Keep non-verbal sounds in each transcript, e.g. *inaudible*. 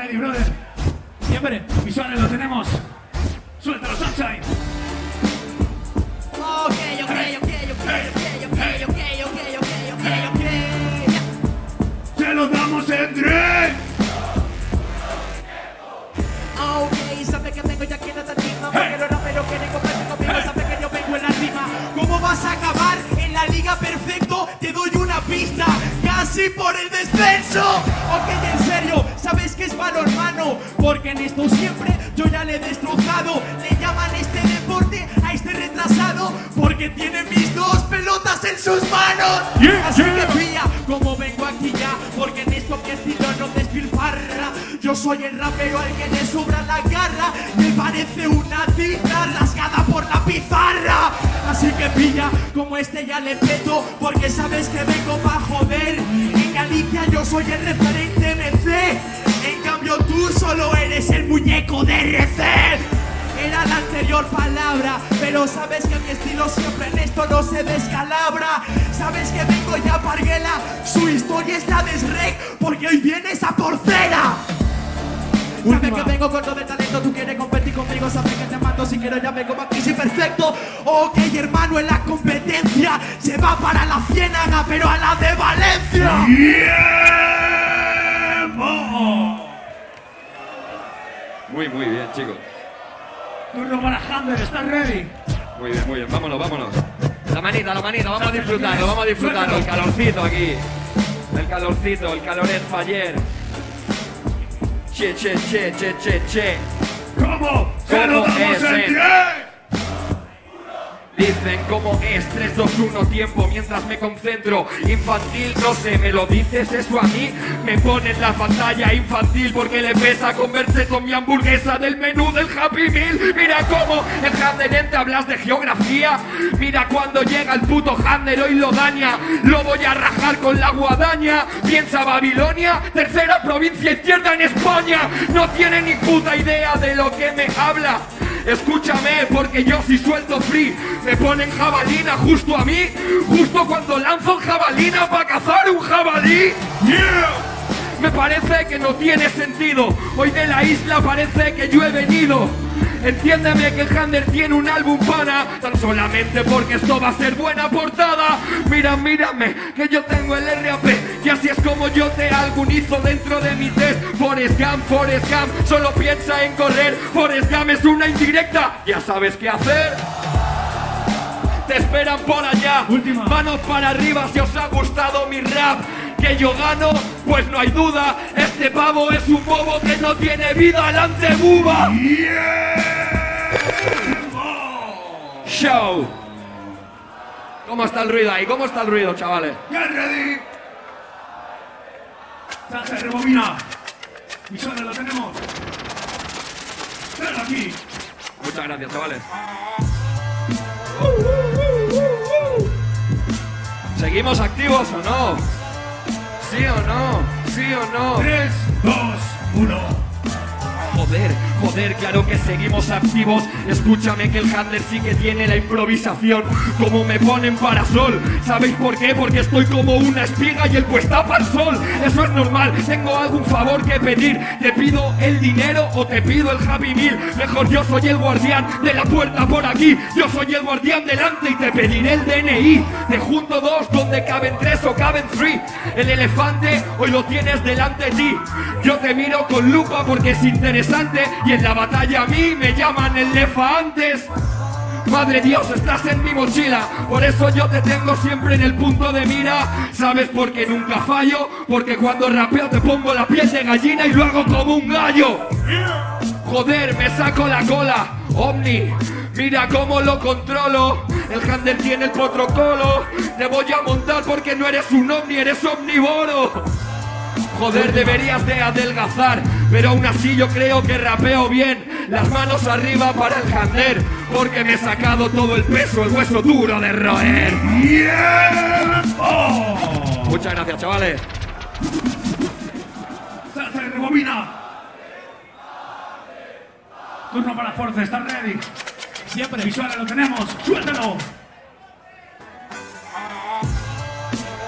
ready, brother? Siempre. Visuales lo tenemos. Suéltalo, Sunshine. Ok, ok, ok, ok, ok, ok, ok, ok, ok, ok, ok. Se lo damos en tres. La liga perfecto? Te doy una pista. Casi por el descenso. Ok, en serio, sabes que es malo hermano Porque en esto siempre yo ya le he destrozado. Le llaman este deporte a este retrasado Porque tiene mis dos pelotas en sus manos. Yeah, Así yeah. que pilla como vengo aquí ya Porque en esto mi estilo no despilfarra. Yo soy el rapero al que le sobra la garra Me parece una tinta rasgada Así que pilla como este ya le peto Porque sabes que vengo pa' joder En Galicia yo soy el referente MC En cambio tú solo eres el muñeco de RC era la anterior palabra, pero sabes que mi estilo siempre en esto no se descalabra. Sabes que vengo ya Parguela, su historia es la de Shrek, porque hoy viene esa porcera. Sabes que vengo con todo el talento, tú quieres competir conmigo, sabes que te mato si quiero ya vengo aquí, sí, perfecto. Ok, hermano, en la competencia se va para la ciénaga, pero a la de Valencia. ¡Tiempo! Muy, muy bien, chicos. Turno para Hander, ¿estás ready? Muy bien, muy bien. Vámonos, vámonos. La manita, la manita, vamos a disfrutarlo, vamos a disfrutarlo. El calorcito aquí. El calorcito, el caloret faller. chit, chit, chit, chit, chit, che. ¿Cómo? ¿Cómo, ¿Cómo? Dicen cómo es 3, 2, 1 tiempo mientras me concentro. Infantil, no sé, ¿me lo dices eso a mí? Me ponen la pantalla infantil porque le pesa comerse con mi hamburguesa del menú del Happy Meal. Mira cómo el Handerente hablas de geografía. Mira cuando llega el puto Hander hoy lo daña. Lo voy a rajar con la guadaña. Piensa Babilonia, tercera provincia izquierda en España. No tiene ni puta idea de lo que me habla Escúchame, porque yo si suelto free Me ponen jabalina justo a mí Justo cuando lanzo jabalina para cazar un jabalí. Me parece que no tiene sentido. Hoy de la isla parece que yo he venido Entiéndeme que el Hander tiene un álbum pana Tan solamente porque esto va a ser buena portada Mira, mírame, que yo tengo el RAP Y así es como yo te algunizo dentro de mi test Forrest Gump, Forrest Gump Solo piensa en correr Forrest Gump es una indirecta Ya sabes qué hacer te esperan por allá. Última. Manos para arriba si os ha gustado mi rap. Que yo gano, pues no hay duda. Este pavo es un bobo que no tiene vida. ¡Alante, buba! Show. ¿Cómo está el ruido ahí? ¿Cómo está el ruido, chavales? ¡Get ready! De rebobina. Visuales lo tenemos. Ven aquí. Muchas gracias, chavales. ¿Seguimos activos o no? ¿Sí o no? ¿Sí o no? 3, 2, 1. Joder, joder, claro que seguimos activos. Escúchame que el handler sí que tiene la improvisación. Como me ponen parasol. ¿Sabéis por qué? Porque estoy como una espiga y el pues tapa el sol. Eso es normal. Tengo algún favor que pedir. Te pido el dinero o te pido el Happy Meal. Mejor yo soy el guardián de la puerta por aquí. Yo soy el guardián delante y te pediré el DNI. Te junto dos donde caben tres o caben three. El elefante hoy lo tienes delante de ti. Yo te miro con lupa porque es interesante y en la batalla a mí me llaman elefantes. Madre Dios, estás en mi mochila, por eso yo te tengo siempre en el punto de mira. ¿Sabes por qué nunca fallo? Porque cuando rapeo te pongo la piel de gallina y lo hago como un gallo. Joder, me saco la cola, Omni. Mira cómo lo controlo. El Hander tiene el protocolo. Te voy a montar porque no eres un Omni, eres omnívoro joder, deberías de adelgazar. Pero aún así yo creo que rapeo bien, las manos arriba para el jander, porque me he sacado todo el peso, el hueso duro de roer. Muchas gracias, chavales. Se, rebobina. Turno para Force, ¿estás ready? Siempre. Visuales lo tenemos, suéltalo.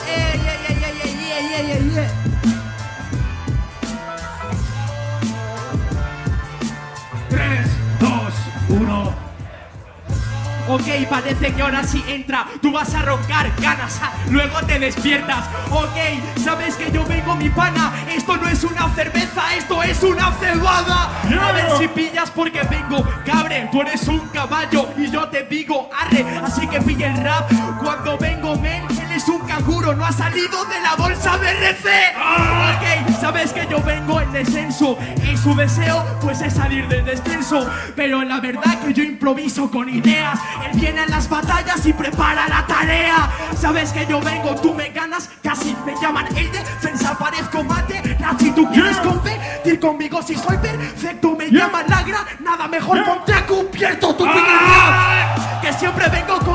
ey, ey, ey, ey, ey, ey, ey. Ok, parece que ahora sí entra. Tú vas a roncar ganas, ah, luego te despiertas. Ok, sabes que yo vengo mi pana. Esto no es una cerveza, esto es una cebada. A ver si pillas porque vengo, cabre. Tú eres un caballo y yo te digo arre. Así que pilla el rap cuando vengo, men. Es un canguro, no ha salido de la bolsa de RC. Ok, sabes que yo vengo en descenso. Y su deseo, pues es salir del descenso. Pero la verdad que yo improviso con ideas. Él viene a las batallas y prepara la tarea. Sabes que yo vengo, tú me ganas, casi me llaman el defensa, parezco mate. Nazi, tú quieres competir conmigo si soy perfecto, me llaman lagra. Nada mejor ponte a cubierto tu Que siempre vengo con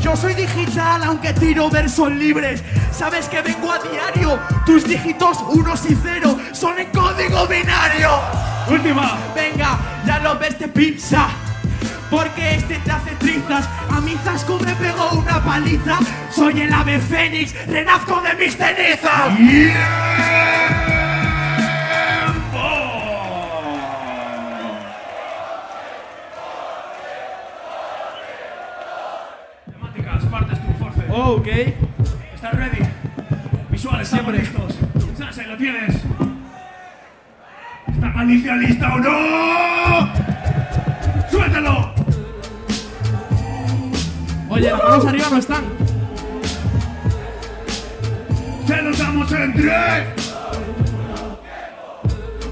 Yo soy digital, aunque tiro versos libres. Sabes que vengo a diario. Tus dígitos unos y cero son en código binario. Última. Venga, ya lo ves de pizza. Porque este te hace trizas. A mi zasco me pegó una paliza. Soy el ave fénix, renazco de mis cenizas. Oh, ok. ¿Estás ready? Visuales, siempre listos. Sensei, ¿lo tienes? ¿Está Alicia lista o no? ¡Suéltalo! Oye, las manos arriba no están. ¡Se los damos en tres!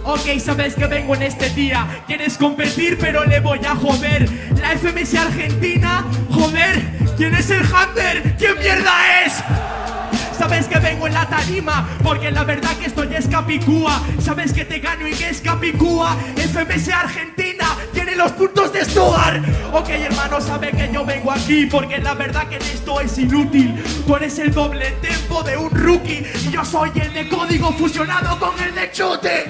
Ok, sabes que vengo en este día. Quieres competir, pero le voy a joder. La FMS Argentina, joder. ¿Quién es el Hunter? ¿Quién mierda es? Sabes que vengo en la tarima, porque la verdad que estoy es Capicúa. Sabes que te gano y que es Capicúa. FMS Argentina tiene los puntos de Stuart. Ok, hermano, sabe que yo vengo aquí, porque la verdad que esto es inútil. Tú eres el doble tempo de un rookie, y yo soy el de código fusionado con el de chute.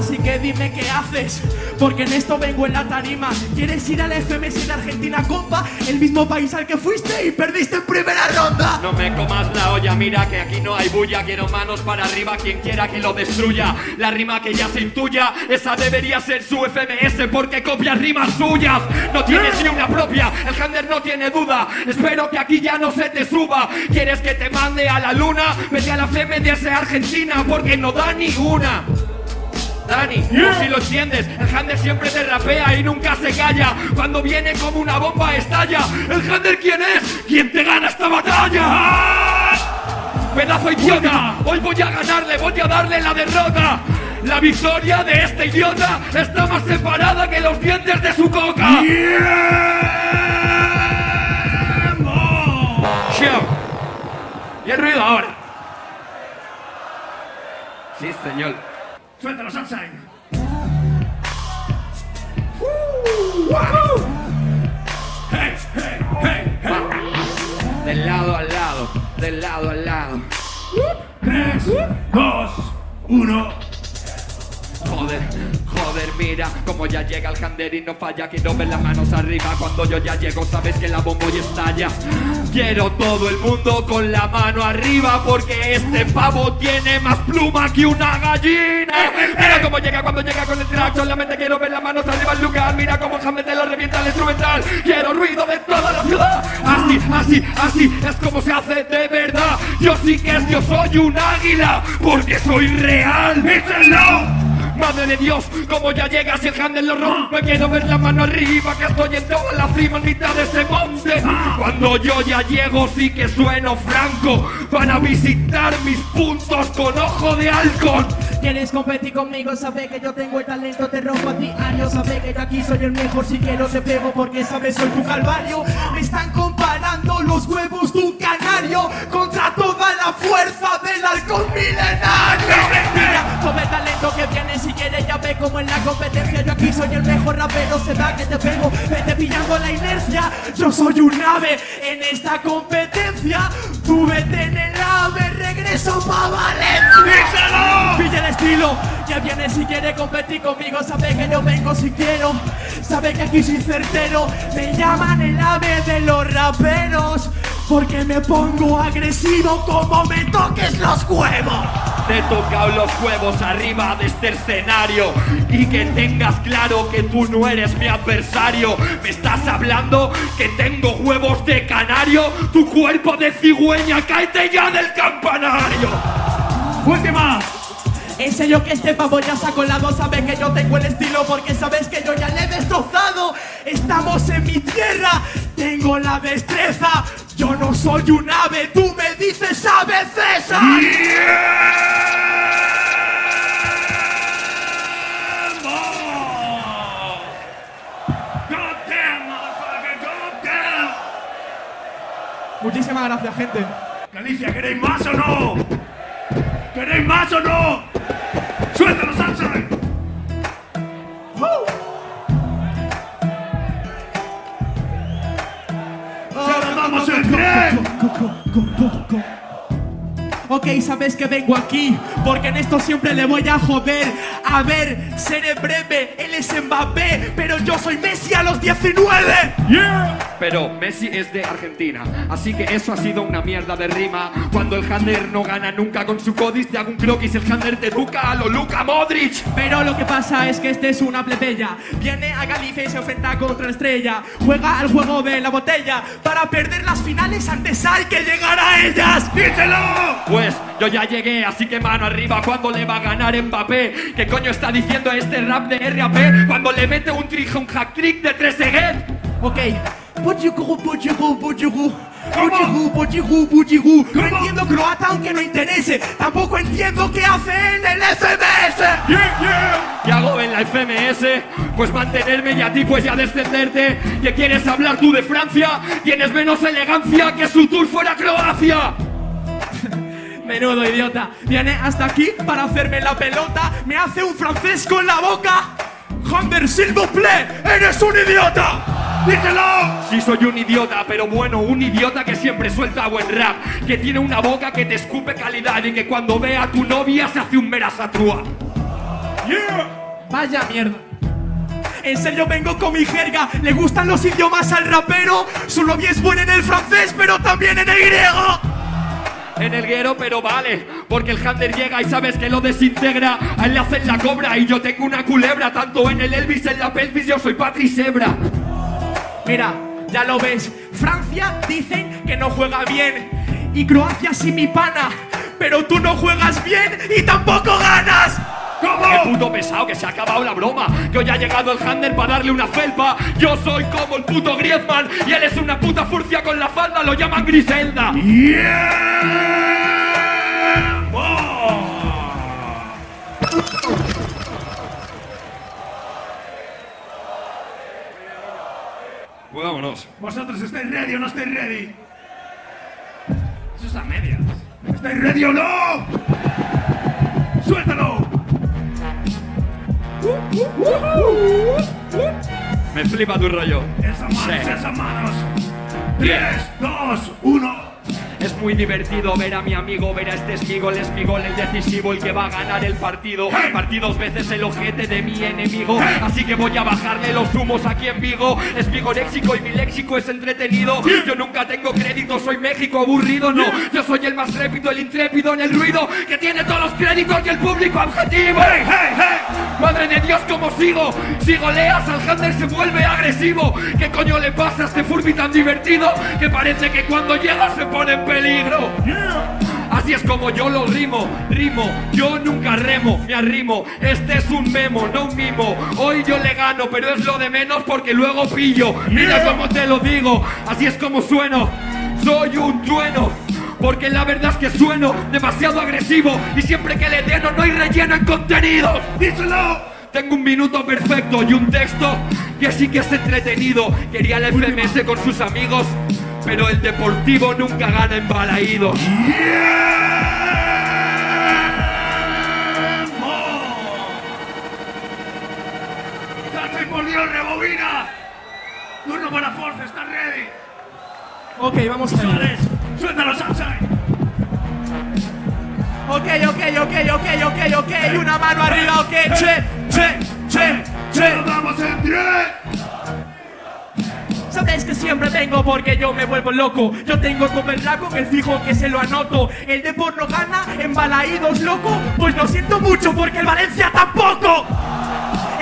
Así que dime qué haces, porque en esto vengo en la tarima. ¿Quieres ir a la FMS en Argentina, compa? El mismo país al que fuiste y perdiste en primera ronda. No me comas la olla, mira que aquí no hay bulla. Quiero manos para arriba, quien quiera que lo destruya. La rima que ya se intuya, esa debería ser su FMS porque copia rimas suyas. No tienes ni una propia, el Hander no tiene duda. Espero que aquí ya no se te suba. ¿Quieres que te mande a la luna? Vete a la FMS Argentina porque no da ni Dani, tú si lo entiendes, el Hander siempre te rapea y nunca se calla. Cuando viene como una bomba estalla. ¿El Hander quién es? ¿Quién te gana esta batalla? Pedazo idiota, hoy voy a ganarle, voy a darle la derrota. La victoria de este idiota está más separada que los dientes de su coca. Show. Y el ruido ahora. Sí, señor. ¡Suéltalo, Sunshine! ¡Hey, hey, hey, hey! Del lado al lado, del lado al lado. Tres, dos, uno. Joder, joder, mira como ya llega el Hander y no falla. Quiero ver las manos arriba cuando yo ya llego. Sabes que la bomba y estalla. Quiero todo el mundo con la mano arriba porque este pavo tiene más pluma que una gallina. Mira cómo llega cuando llega con el track. Solamente quiero ver las manos arriba al lugar. Mira cómo el Hander te lo revienta el instrumental. Quiero ruido de toda la ciudad. Así, así, así es como se hace de verdad. Yo sí que es, yo soy un águila porque soy real. Madre de Dios, como ya llega si el handle lo rompe Quiero ver la mano arriba, que estoy en toda la cima en mitad de ese monte. Cuando yo ya llego sí que sueno franco Van a visitar mis puntos con ojo de halcón. ¿Quieres competir conmigo? Sabe que yo tengo el talento, te rompo a ti años Sabe que yo aquí soy el mejor, si quiero te pego porque sabes soy tu calvario. Me están comparando los huevos de un canario Contra toda la fuerza del halcón milenario ve como en la competencia. Yo aquí soy el mejor rapero, se da que te pego. Vete pillando la inercia, yo soy un ave en esta competencia. Tú vete en el ave, regreso pa' Valencia. Pilla el estilo, ya viene si quiere competir conmigo. Sabe que yo vengo si quiero, sabe que aquí soy certero. Me llaman el ave de los raperos Porque me pongo agresivo como me toques los huevos te he tocado los huevos arriba de este escenario y que tengas claro que tú no eres mi adversario. ¿Me estás hablando que tengo huevos de canario? Tu cuerpo de cigüeña, cáete ya del campanario. Última. En serio que este pavo ya sacó la dos sabe que yo tengo el estilo porque sabes que yo ya le he destrozado. Estamos en mi tierra, tengo la destreza. Yo no soy un ave, tú me dices ave César. Muchísimas gracias, gente. Galicia, ¿queréis más o no? ¿Queréis más o no? ¡Suéltalo! ¡Se lo damos el tren! Ok, sabes que vengo aquí porque en esto siempre le voy a joder. A ver, seré breve, él es Mbappé, pero yo soy Messi a los 19. ¡Yeah! Pero Messi es de Argentina, así que eso ha sido una mierda de rima. Cuando el Hander no gana nunca con su codis, te hago un croquis, el Hander te educa a lo Luka Modric. Pero lo que pasa es que este es una plebeya. Viene a Galicia y se enfrenta contra la estrella. Juega al juego de la botella. Para perder las finales antes hay que llegar a ellas. ¡Díselo! Pues yo ya llegué, así que mano arriba cuando le va a ganar Mbappé. ¿Qué coño está diciendo este rap de RAP? Cuando le mete un trick, un hack trick de 3 seguet. Ok. Bujiru, bujiru, bujiru. Bujiru, bujiru, bujiru. No entiendo croata aunque no interese. Tampoco entiendo qué hace en el FMS. ¡Yeah, yeah! ¿Qué hago en la FMS? Pues mantenerme y a ti pues ya descenderte. ¿Qué quieres hablar tú de Francia? Tienes menos elegancia que su tour fuera Croacia. Menudo idiota. Viene hasta aquí para hacerme la pelota. Me hace un francés con la boca. Hunter, s'il vous plaît, eres un idiota. ¡Díselo! Sí soy un idiota, pero bueno, un idiota que siempre suelta buen rap, que tiene una boca que te escupe calidad y que cuando ve a tu novia se hace un merasatrua. ¡Yeah! Vaya mierda. En serio vengo con mi jerga. Le gustan los idiomas al rapero. Su novia es buena en el francés, pero también en el griego. En el guero, pero vale, porque el Hander llega y sabes que lo desintegra. A él le hacen la cobra y yo tengo una culebra, tanto en el Elvis, en la pelvis, yo soy Patri Sebra. Mira, ya lo ves. Francia dicen que no juega bien. Y Croacia sí mi pana. Pero tú no juegas bien y tampoco ganas. ¡Qué ¿Cómo? puto pesado que se ha acabado la broma! Que hoy ha llegado el Hander para darle una felpa. Yo soy como el puto Griezmann y él es una puta furcia con la falda, lo llaman Griselda. Pues vámonos. ¿Vosotros estáis ready o no estáis ready? Eso es a medias. ¿Estáis ready o no? ¡Suéltalo! Me flipa tu rollo. Esas manos, Sí. esas manos. Tres, dos, uno. Es muy divertido ver a mi amigo, ver a este Smigol, es mi gol el decisivo, el que va a ganar el partido. Partí dos veces el ojete de mi enemigo, así que voy a bajarle los humos aquí en Vigo. Es y mi léxico es entretenido. Yo nunca tengo crédito, soy México aburrido, no. Yo soy el más trépido, el intrépido en el ruido, que tiene todos los créditos y el público objetivo. ¡Hey, hey, hey! Madre de Dios, ¿cómo sigo? Si goleas, Aljander se vuelve agresivo. ¿Qué coño le pasa a este Furby tan divertido? Que parece que cuando llega se pone en peligro. Así es como yo lo rimo, rimo, yo nunca remo, me arrimo. Este es un memo, no un mimo. Hoy yo le gano, pero es lo de menos porque luego pillo. Mira cómo te lo digo, así es como sueno. Soy un trueno. Porque la verdad es que sueno demasiado agresivo y siempre que le lleno no hay relleno en contenidos. ¡Díselo! Tengo un minuto perfecto y un texto que sí que es entretenido. Quería el FMS con sus amigos, pero el deportivo nunca gana en balaídos. ¡Salsa y por Dios, rebobina! Turno para Force, ¿estás ready? Ok, vamos a ver. Suéltalo, Sunshine. Ok, ok, ok, ok, ok, ok. Una mano arriba, ok. Che, che, che, ¡Se che. lo damos en 10! Sabes que siempre vengo porque yo me vuelvo loco. Yo tengo como el rap con el fijo que se lo anoto. El de no gana, en balaídos loco. Pues lo siento mucho porque el Valencia tampoco.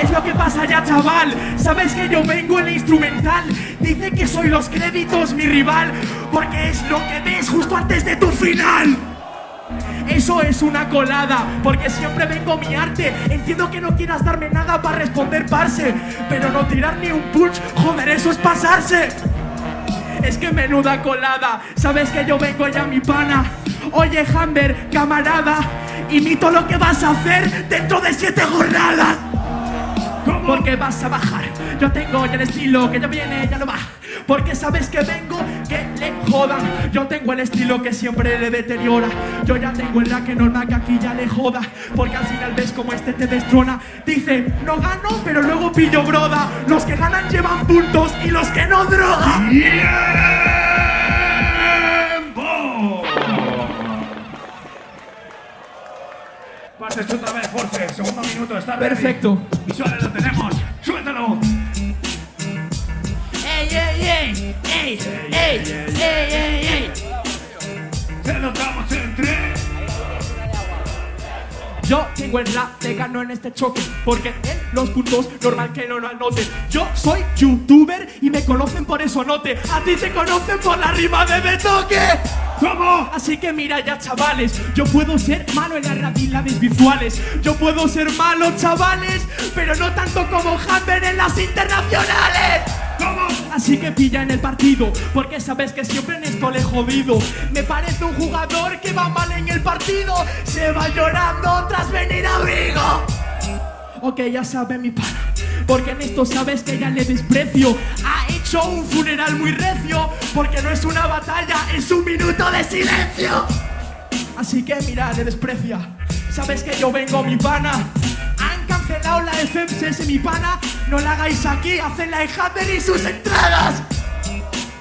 Es lo que pasa ya, chaval. Sabes que yo vengo en el instrumental. Dice que soy los créditos mi rival. Porque es lo que ves justo antes de tu final. Eso es una colada, porque siempre vengo mi arte. Entiendo que no quieras darme nada para responder parse, pero no tirar ni un punch, joder, eso es pasarse. Es que menuda colada, sabes que yo vengo ya mi pana. Oye, Hamber, camarada, imito lo que vas a hacer dentro de siete jornadas. Porque vas a bajar. Yo tengo ya el estilo que ya viene, ya no va. Porque sabes que vengo, le jodan. Yo tengo el estilo que siempre le deteriora. Yo ya tengo el que normal que aquí ya le joda. Porque al final ves como este te destrona. Dice, no gano, pero luego pillo broda. Los que ganan llevan puntos y los que no droga. ¡Tiempo! Pases otra vez, Force. Segundo minuto, está ready. Perfecto. Visuales lo tenemos. ¡Suéltalo! ¡Ey, ey, ey! ¡Ey, ey, ey! Se lo. Yo tengo el rap, te gano en este choque Porque en los puntos normal que no lo anoten Yo soy youtuber y me conocen por eso note A ti te conocen por la rima de Betoque ¿Cómo? Así que mira ya chavales Yo puedo ser malo en las radilades virtuales Yo puedo ser malo chavales Pero no tanto como Hammer en las internacionales. Así que pilla en el partido, porque sabes que siempre en esto le he jodido. Me parece un jugador que va mal en el partido, se va llorando tras venir a Vigo. Ok, ya sabe mi pana, porque en esto sabes que ya le desprecio. Ha hecho un funeral muy recio, porque no es una batalla, es un minuto de silencio. Así que mira, le desprecia. Sabes que yo vengo, mi pana. Cancelado la de FEMSES, mi pana. No la hagáis aquí, hacen en Hammer y sus entradas.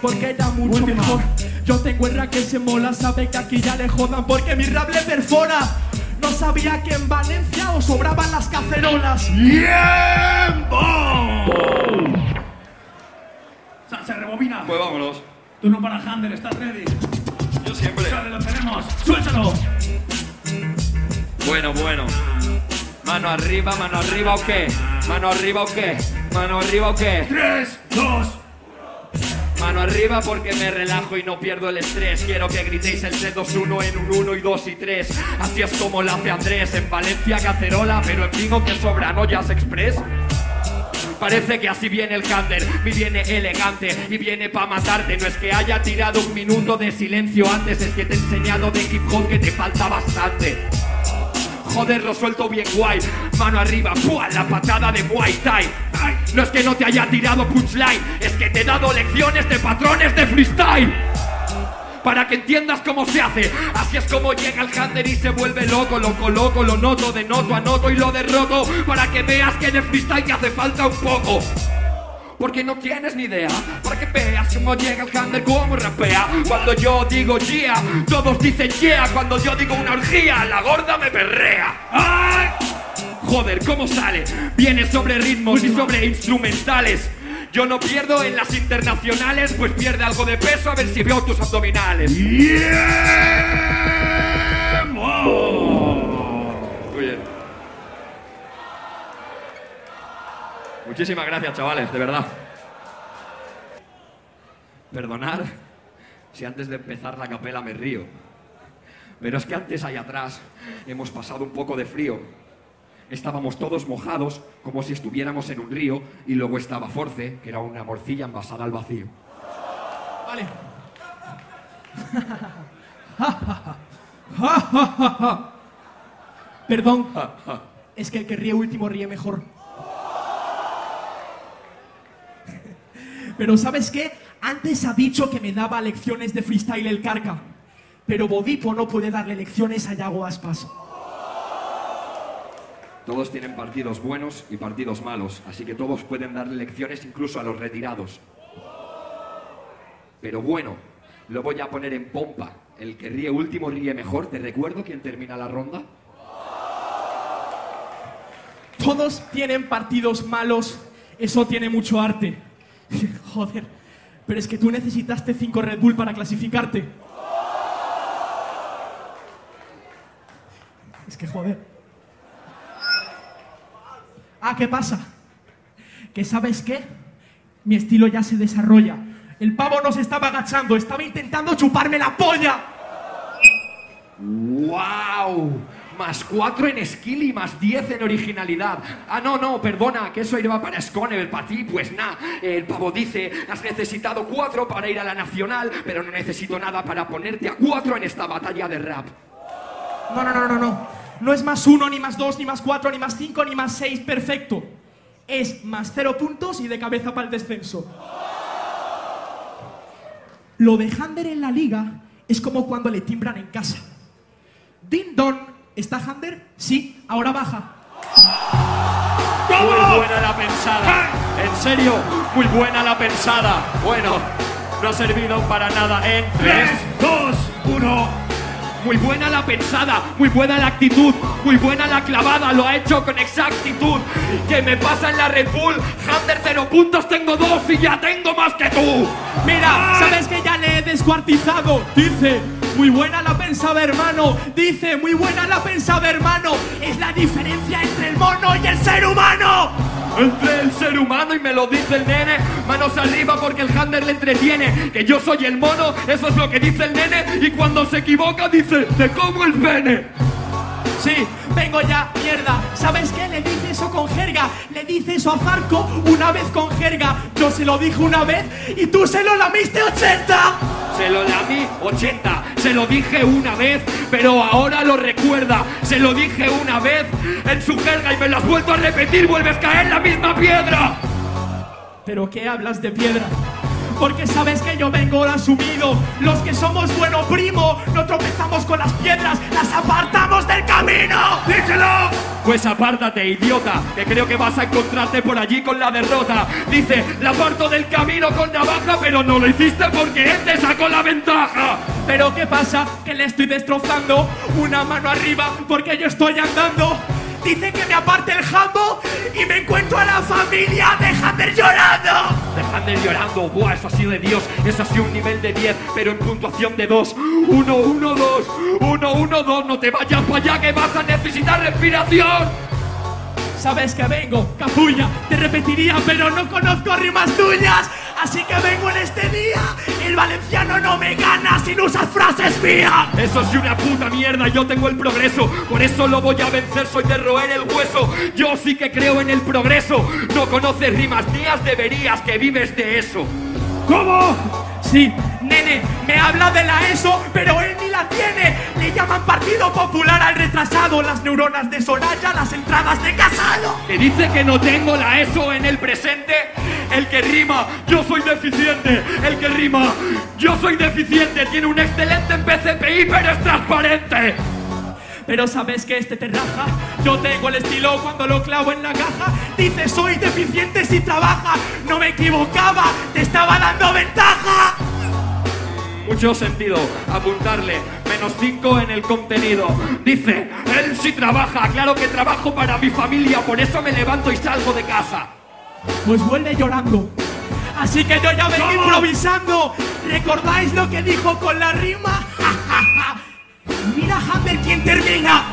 Porque era mucho mejor. Yo tengo el rap que se mola, sabe que aquí ya le jodan porque mi rap le perfora. No sabía que en Valencia os sobraban las cacerolas. ¡Tiempo! Se rebobina. Pues vámonos. Turno para Handel, ¿estás ready? Yo siempre. Visuales lo tenemos. ¡Suéltalo! Bueno, bueno. Mano arriba, mano arriba o qué? Mano arriba o qué? Mano arriba o qué? Tres, dos, Mano arriba porque me relajo y no pierdo el estrés. Quiero que gritéis el 3, 2, 1 en un 1 y 2 y 3. Así es como lo hace Andrés. En Valencia cacerola, pero en Vigo que sobra, ¿no? Jazz Express. Parece que así viene el Hander, me viene elegante y viene pa' matarte. No es que haya tirado un minuto de silencio antes, es que te he enseñado de hip hop que te falta bastante. Joder, lo suelto bien guay. Mano arriba, ¡pua! La patada de Muay Thai. No es que no te haya tirado punchline, es que te he dado lecciones de patrones de freestyle. Para que entiendas cómo se hace, así es como llega el Hunter y se vuelve loco, loco, loco, lo noto, denoto, anoto y lo derroto. Para que veas que en el freestyle te hace falta un poco. Porque no tienes ni idea, para que veas cómo llega el Hunter, cómo rapea. Cuando yo digo yeah, todos dicen yeah. Cuando yo digo una orgía, la gorda me perrea. ¡Ay! Joder, ¿cómo sale? Viene sobre ritmos y sobre instrumentales. Yo no pierdo en las internacionales, pues pierde algo de peso a ver si veo tus abdominales. ¡Tiempo! Muy bien. Muchísimas gracias, chavales, de verdad. Perdonad si antes de empezar la capela me río. Pero es que antes allá atrás hemos pasado un poco de frío. Estábamos todos mojados, como si estuviéramos en un río, y luego estaba Force, que era una morcilla envasada al vacío. Vale. *laughs* Perdón, es que el que ríe último ríe mejor. Pero ¿sabes qué? Antes ha dicho que me daba lecciones de freestyle el carca. Pero Bodipo no puede darle lecciones a Yago Aspas. Todos tienen partidos buenos y partidos malos, así que todos pueden darle lecciones incluso a los retirados. Pero bueno, lo voy a poner en pompa. El que ríe último ríe mejor. ¿Te recuerdo quién termina la ronda? Todos tienen partidos malos, eso tiene mucho arte. *laughs* Joder, Pero es que tú necesitaste 5 Red Bull para clasificarte. Es que joder. Ah, ¿qué pasa? Que sabes qué? Mi estilo ya se desarrolla. El pavo no se estaba agachando, estaba intentando chuparme la polla. ¡Wow! Más 4 en skill y más 10 en originalidad. Ah, no, no, perdona, que eso iba para Sconever, para ti, pues nada. El pavo dice, has necesitado 4 para ir a la nacional, pero no necesito nada para ponerte a 4 en esta batalla de rap. No, no, no, no, no. No es más 1, ni más 2, ni más 4, ni más 5, ni más 6, perfecto. Es más 0 puntos y de cabeza para el descenso. Lo de Hander en la liga es como cuando le timbran en casa. Din Don, ¿está Hander? Sí, ahora baja. Muy buena la pensada. En serio, muy buena la pensada. Bueno, no ha servido para nada en 3, 2, 1. Muy buena la pensada, muy buena la actitud, muy buena la clavada, lo ha hecho con exactitud. ¿Qué me pasa en la Red Bull? Hunter cero puntos, tengo dos y ya tengo más que tú. Mira, ¿sabes que ya le he descuartizado? Dice, muy buena la pensada, hermano. Dice, muy buena la pensada, hermano. Es la diferencia entre el mono y el ser humano. Entre el ser humano y me lo dice el nene, manos arriba porque el Hunter le entretiene. Que yo soy el mono, eso es lo que dice el nene. Y cuando se equivoca dice, te como el pene. Sí, vengo ya, mierda. ¿Sabes qué? Le dice eso con jerga. Le dice eso a Zarco una vez con jerga. Yo se lo dije una vez y tú se lo lamiste 80. Se lo lamí 80, se lo dije una vez, pero ahora lo recuerda. Se lo dije una vez en su jerga y me lo has vuelto a repetir, vuelves a caer en la misma piedra. ¿Pero qué hablas de piedra? Porque sabes que yo vengo asumido. Los que somos bueno primo, no tropezamos con las piedras, las apartamos del camino. ¡Díselo! Pues apártate, idiota, que creo que vas a encontrarte por allí con la derrota. Dice, la aparto del camino con navaja, pero no lo hiciste porque él te sacó la ventaja. Pero ¿qué pasa? Que le estoy destrozando una mano arriba porque yo estoy andando. Dice que me aparte el jambo y me encuentro a la familia de Hunter llorando. Dejan llorando, buah, eso ha sido de Dios, eso ha sido un nivel de 10, pero en puntuación de 2. 1, 1, 2, 1, 1, 2, no te vayas para allá que vas a necesitar respiración. Sabes que vengo, capulla, te repetiría, pero no conozco rimas tuyas. Así que vengo en este día. El valenciano no me gana sin usar frases mías. Eso es una puta mierda, yo tengo el progreso, por eso lo voy a vencer, soy de roer el hueso. Yo sí que creo en el progreso, no conoces rimas mías, deberías que vives de eso. ¿Cómo? Sí, nene, me habla de la ESO, pero él ni la tiene. Le llaman Partido Popular al retrasado, las neuronas de Soraya, las entradas de Casado. Que dice que no tengo la ESO en el presente. El que rima, yo soy deficiente. El que rima, yo soy deficiente. Tiene un excelente en PCPI, pero es transparente. Pero sabes que este te raja. Yo tengo el estilo cuando lo clavo en la caja. Dice soy deficiente si trabaja. No me equivocaba, te estaba dando ventaja. Mucho sentido apuntarle menos 5 en el contenido. Dice, él sí trabaja, claro que trabajo para mi familia, por eso me levanto y salgo de casa. Pues vuelve llorando. Así que yo ya vengo improvisando. ¿Recordáis lo que dijo con la rima? *laughs* Mira Hammer quién termina.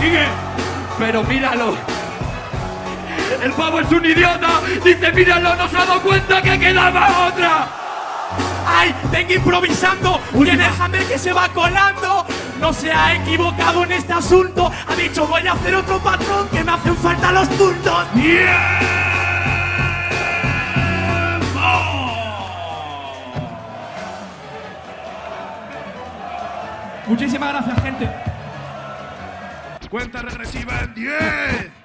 Sigue. Pero míralo. El pavo es un idiota. Dice, míralo, no se ha dado cuenta que quedaba otra. ¡Ay! ¡Vengo improvisando! ¡Tiene Hammer que se va colando! No se ha equivocado en este asunto. Ha dicho voy a hacer otro patrón que me hacen falta los puntos. Muchísimas gracias, gente. Cuenta regresiva en 10.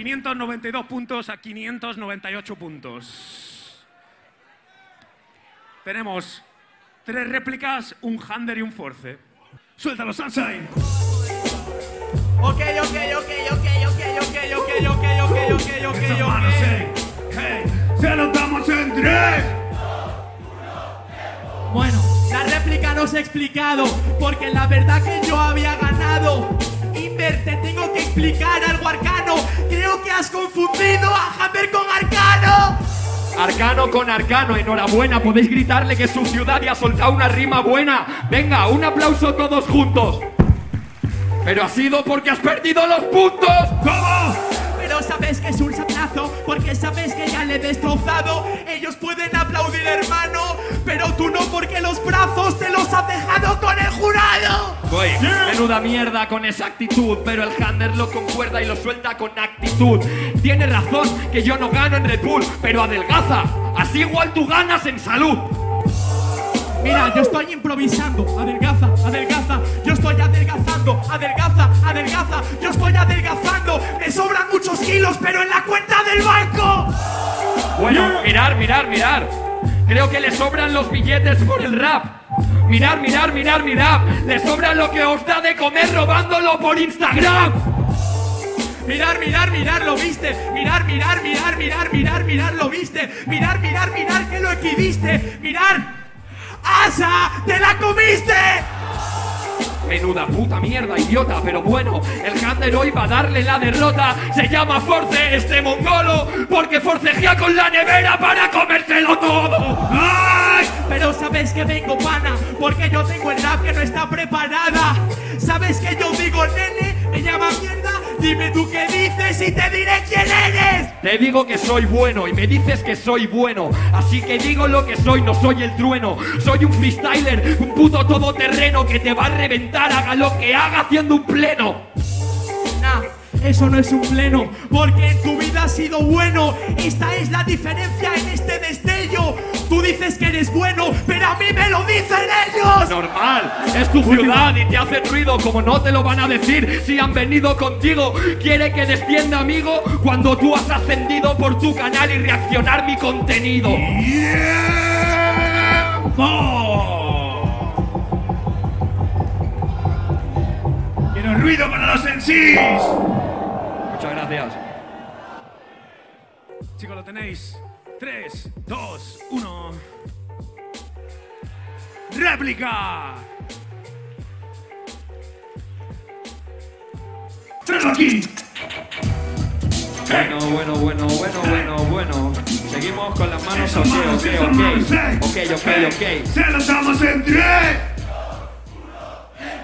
...592 puntos a 598 puntos. Tenemos tres réplicas, un Hander y un Force. ¡Suéltalo, Sunshine! Ok, ok, ok, ok, ok, ok, ok, ok, ok, ok, ok, ok, manos, ok. hey, hey, se los damos en tres. Bueno, la réplica no se ha explicado, porque la verdad que yo había ganado. Te tengo que explicar algo arcano. Creo que has confundido a Hammer con Arcano. Arcano con Arcano, enhorabuena, podéis gritarle que su ciudad ya ha soltado una rima buena. Venga, un aplauso todos juntos. Pero ha sido porque has perdido los puntos. ¿Cómo? Pero sabes que es un sablazo, porque sabes que ya le he destrozado. Ellos pueden aplaudir, hermano, pero tú no, porque los brazos te los has dejado con el jurado. Voy, menuda mierda con esa actitud, pero el Hander lo concuerda y lo suelta con actitud. Tiene razón que yo no gano en Red Bull, pero adelgaza. Así igual tú ganas en salud. Mira, yo estoy improvisando. Adelgaza, adelgaza. Yo estoy adelgazando. Adelgaza, adelgaza. Yo estoy adelgazando. Me sobran muchos kilos, pero en la cuenta del banco. Bueno, mirar, mirar, mirar. Creo que le sobran los billetes por el rap. Mirar, mirar, mirar, mirar. Le sobra lo que os da de comer robándolo por Instagram. Mirar, mirar, mirar, lo viste. Mirar, mirar, mirar, mirar, mirar, mirar, lo viste. Mirar, mirar, mirar, que lo equiviste. Mirar. ¡Asa! ¡Te la comiste! Menuda puta mierda, idiota, pero bueno, el Hander hoy va a darle la derrota. Se llama Force este mongolo, porque forcejea con la nevera para comérselo todo. ¡Ay! Pero sabes que vengo pana, porque yo tengo el rap que no está preparada. Sabes que yo digo nene, me llama mierda. Dime tú qué dices y te diré quién eres. Te digo que soy bueno y me dices que soy bueno. Así que digo lo que soy, no soy el trueno. Soy un freestyler, un puto todoterreno que te va a reventar, haga lo que haga haciendo un pleno. Eso no es un pleno, porque en tu vida has sido bueno. Esta es la diferencia en este destello. Tú dices que eres bueno, pero a mí me lo dicen ellos. Normal, es tu ciudad y te hace ruido como no te lo van a decir si han venido contigo. Quiere que descienda amigo cuando tú has ascendido por tu canal y reaccionar mi contenido. ¡Tiempo! Quiero ruido para los MCs. Chicos, lo tenéis. 3, 2, 1. ¡Réplica! ¡Tres aquí! Bueno, bueno, bueno, bueno, bueno, bueno. Seguimos con las manos. Esas Ok, ok, eh. ok. Ok, ok, Eh, ok. Se los damos en tres.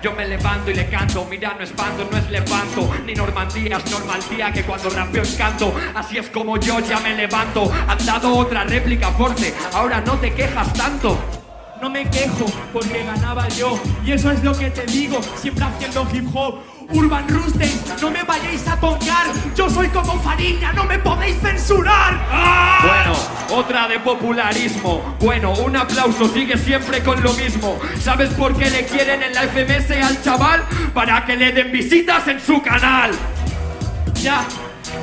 Yo me levanto y le canto, mira, no espanto, no es levanto, ni Normandía, es Normandía que cuando rapeo encanto, así es como yo ya me levanto. Han dado otra réplica fuerte, ahora no te quejas tanto. No me quejo porque ganaba yo y eso es lo que te digo, siempre haciendo hip hop. Urban Rustin, no me vayáis a tocar, yo soy como Fariña, no me podéis censurar. Bueno, otra de popularismo. Bueno, un aplauso, sigue siempre con lo mismo. ¿Sabes por qué le quieren en la FMS al chaval? Para que le den visitas en su canal. Ya,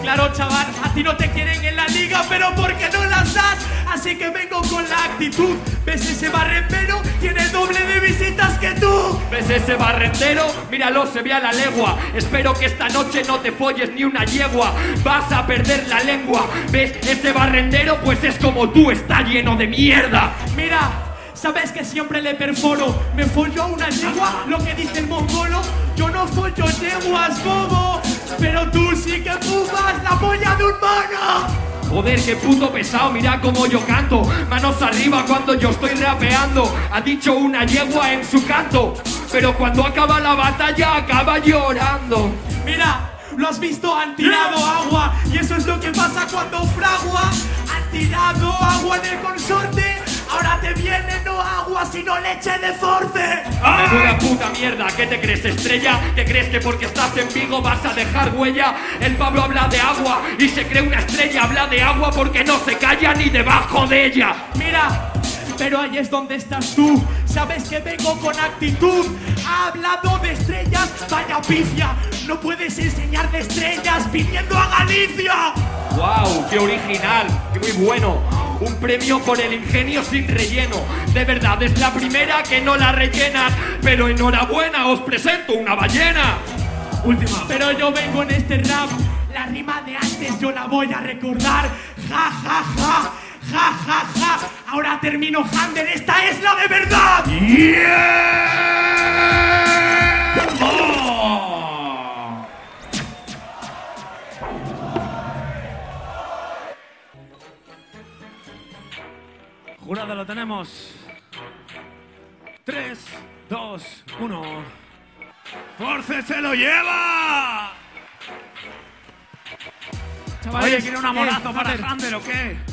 claro chaval, a ti no te quieren en la liga, pero porque no las das, así que vengo con la actitud. ¿Ves ese barrempero? Tiene doble de visitas que tú. ¿Ves ese barrendero? Míralo, se ve a la legua. Espero que esta noche no te folles ni una yegua. Vas a perder la lengua. ¿Ves ese barrendero? Pues es como tú, está lleno de mierda. Mira, sabes que siempre le perforo. Me follo a una yegua, lo que dice el mongolo. Yo no follo yeguas, bobo. Pero tú sí que fumas la polla de un mono. Joder, qué puto pesado, mira cómo yo canto. Manos arriba cuando yo estoy rapeando. Ha dicho una yegua en su canto. Pero cuando acaba la batalla, acaba llorando. Mira, lo has visto, han tirado agua. Y eso es lo que pasa cuando fragua. Han tirado agua en el consorte. Ahora te viene no agua, sino leche de force. Menuda puta mierda, ¿qué te crees, estrella? ¿Qué crees que porque estás en Vigo vas a dejar huella? El Pablo habla de agua y se cree una estrella, habla de agua porque no se calla ni debajo de ella. Mira, pero ahí es donde estás tú. Sabes que vengo con actitud. Ha hablado de estrellas, vaya pifia. No puedes enseñar de estrellas viniendo a Galicia. ¡Wow! ¡Qué original! ¡Qué muy bueno! Un premio por el ingenio sin relleno. De verdad, es la primera que no la rellenan. Pero enhorabuena, os presento una ballena. Última. Pero yo vengo en este rap. La rima de antes yo la voy a recordar. Ja, ja, ja. Ja, ja, ja. Ahora termino Hander, esta es la de verdad. ¡Tiempo! Jurado, lo tenemos. 3, 2, 1. ¡Force se lo lleva! Chavales, Oye, ¿quiere un eh, amorazo para Hander, Hander o qué?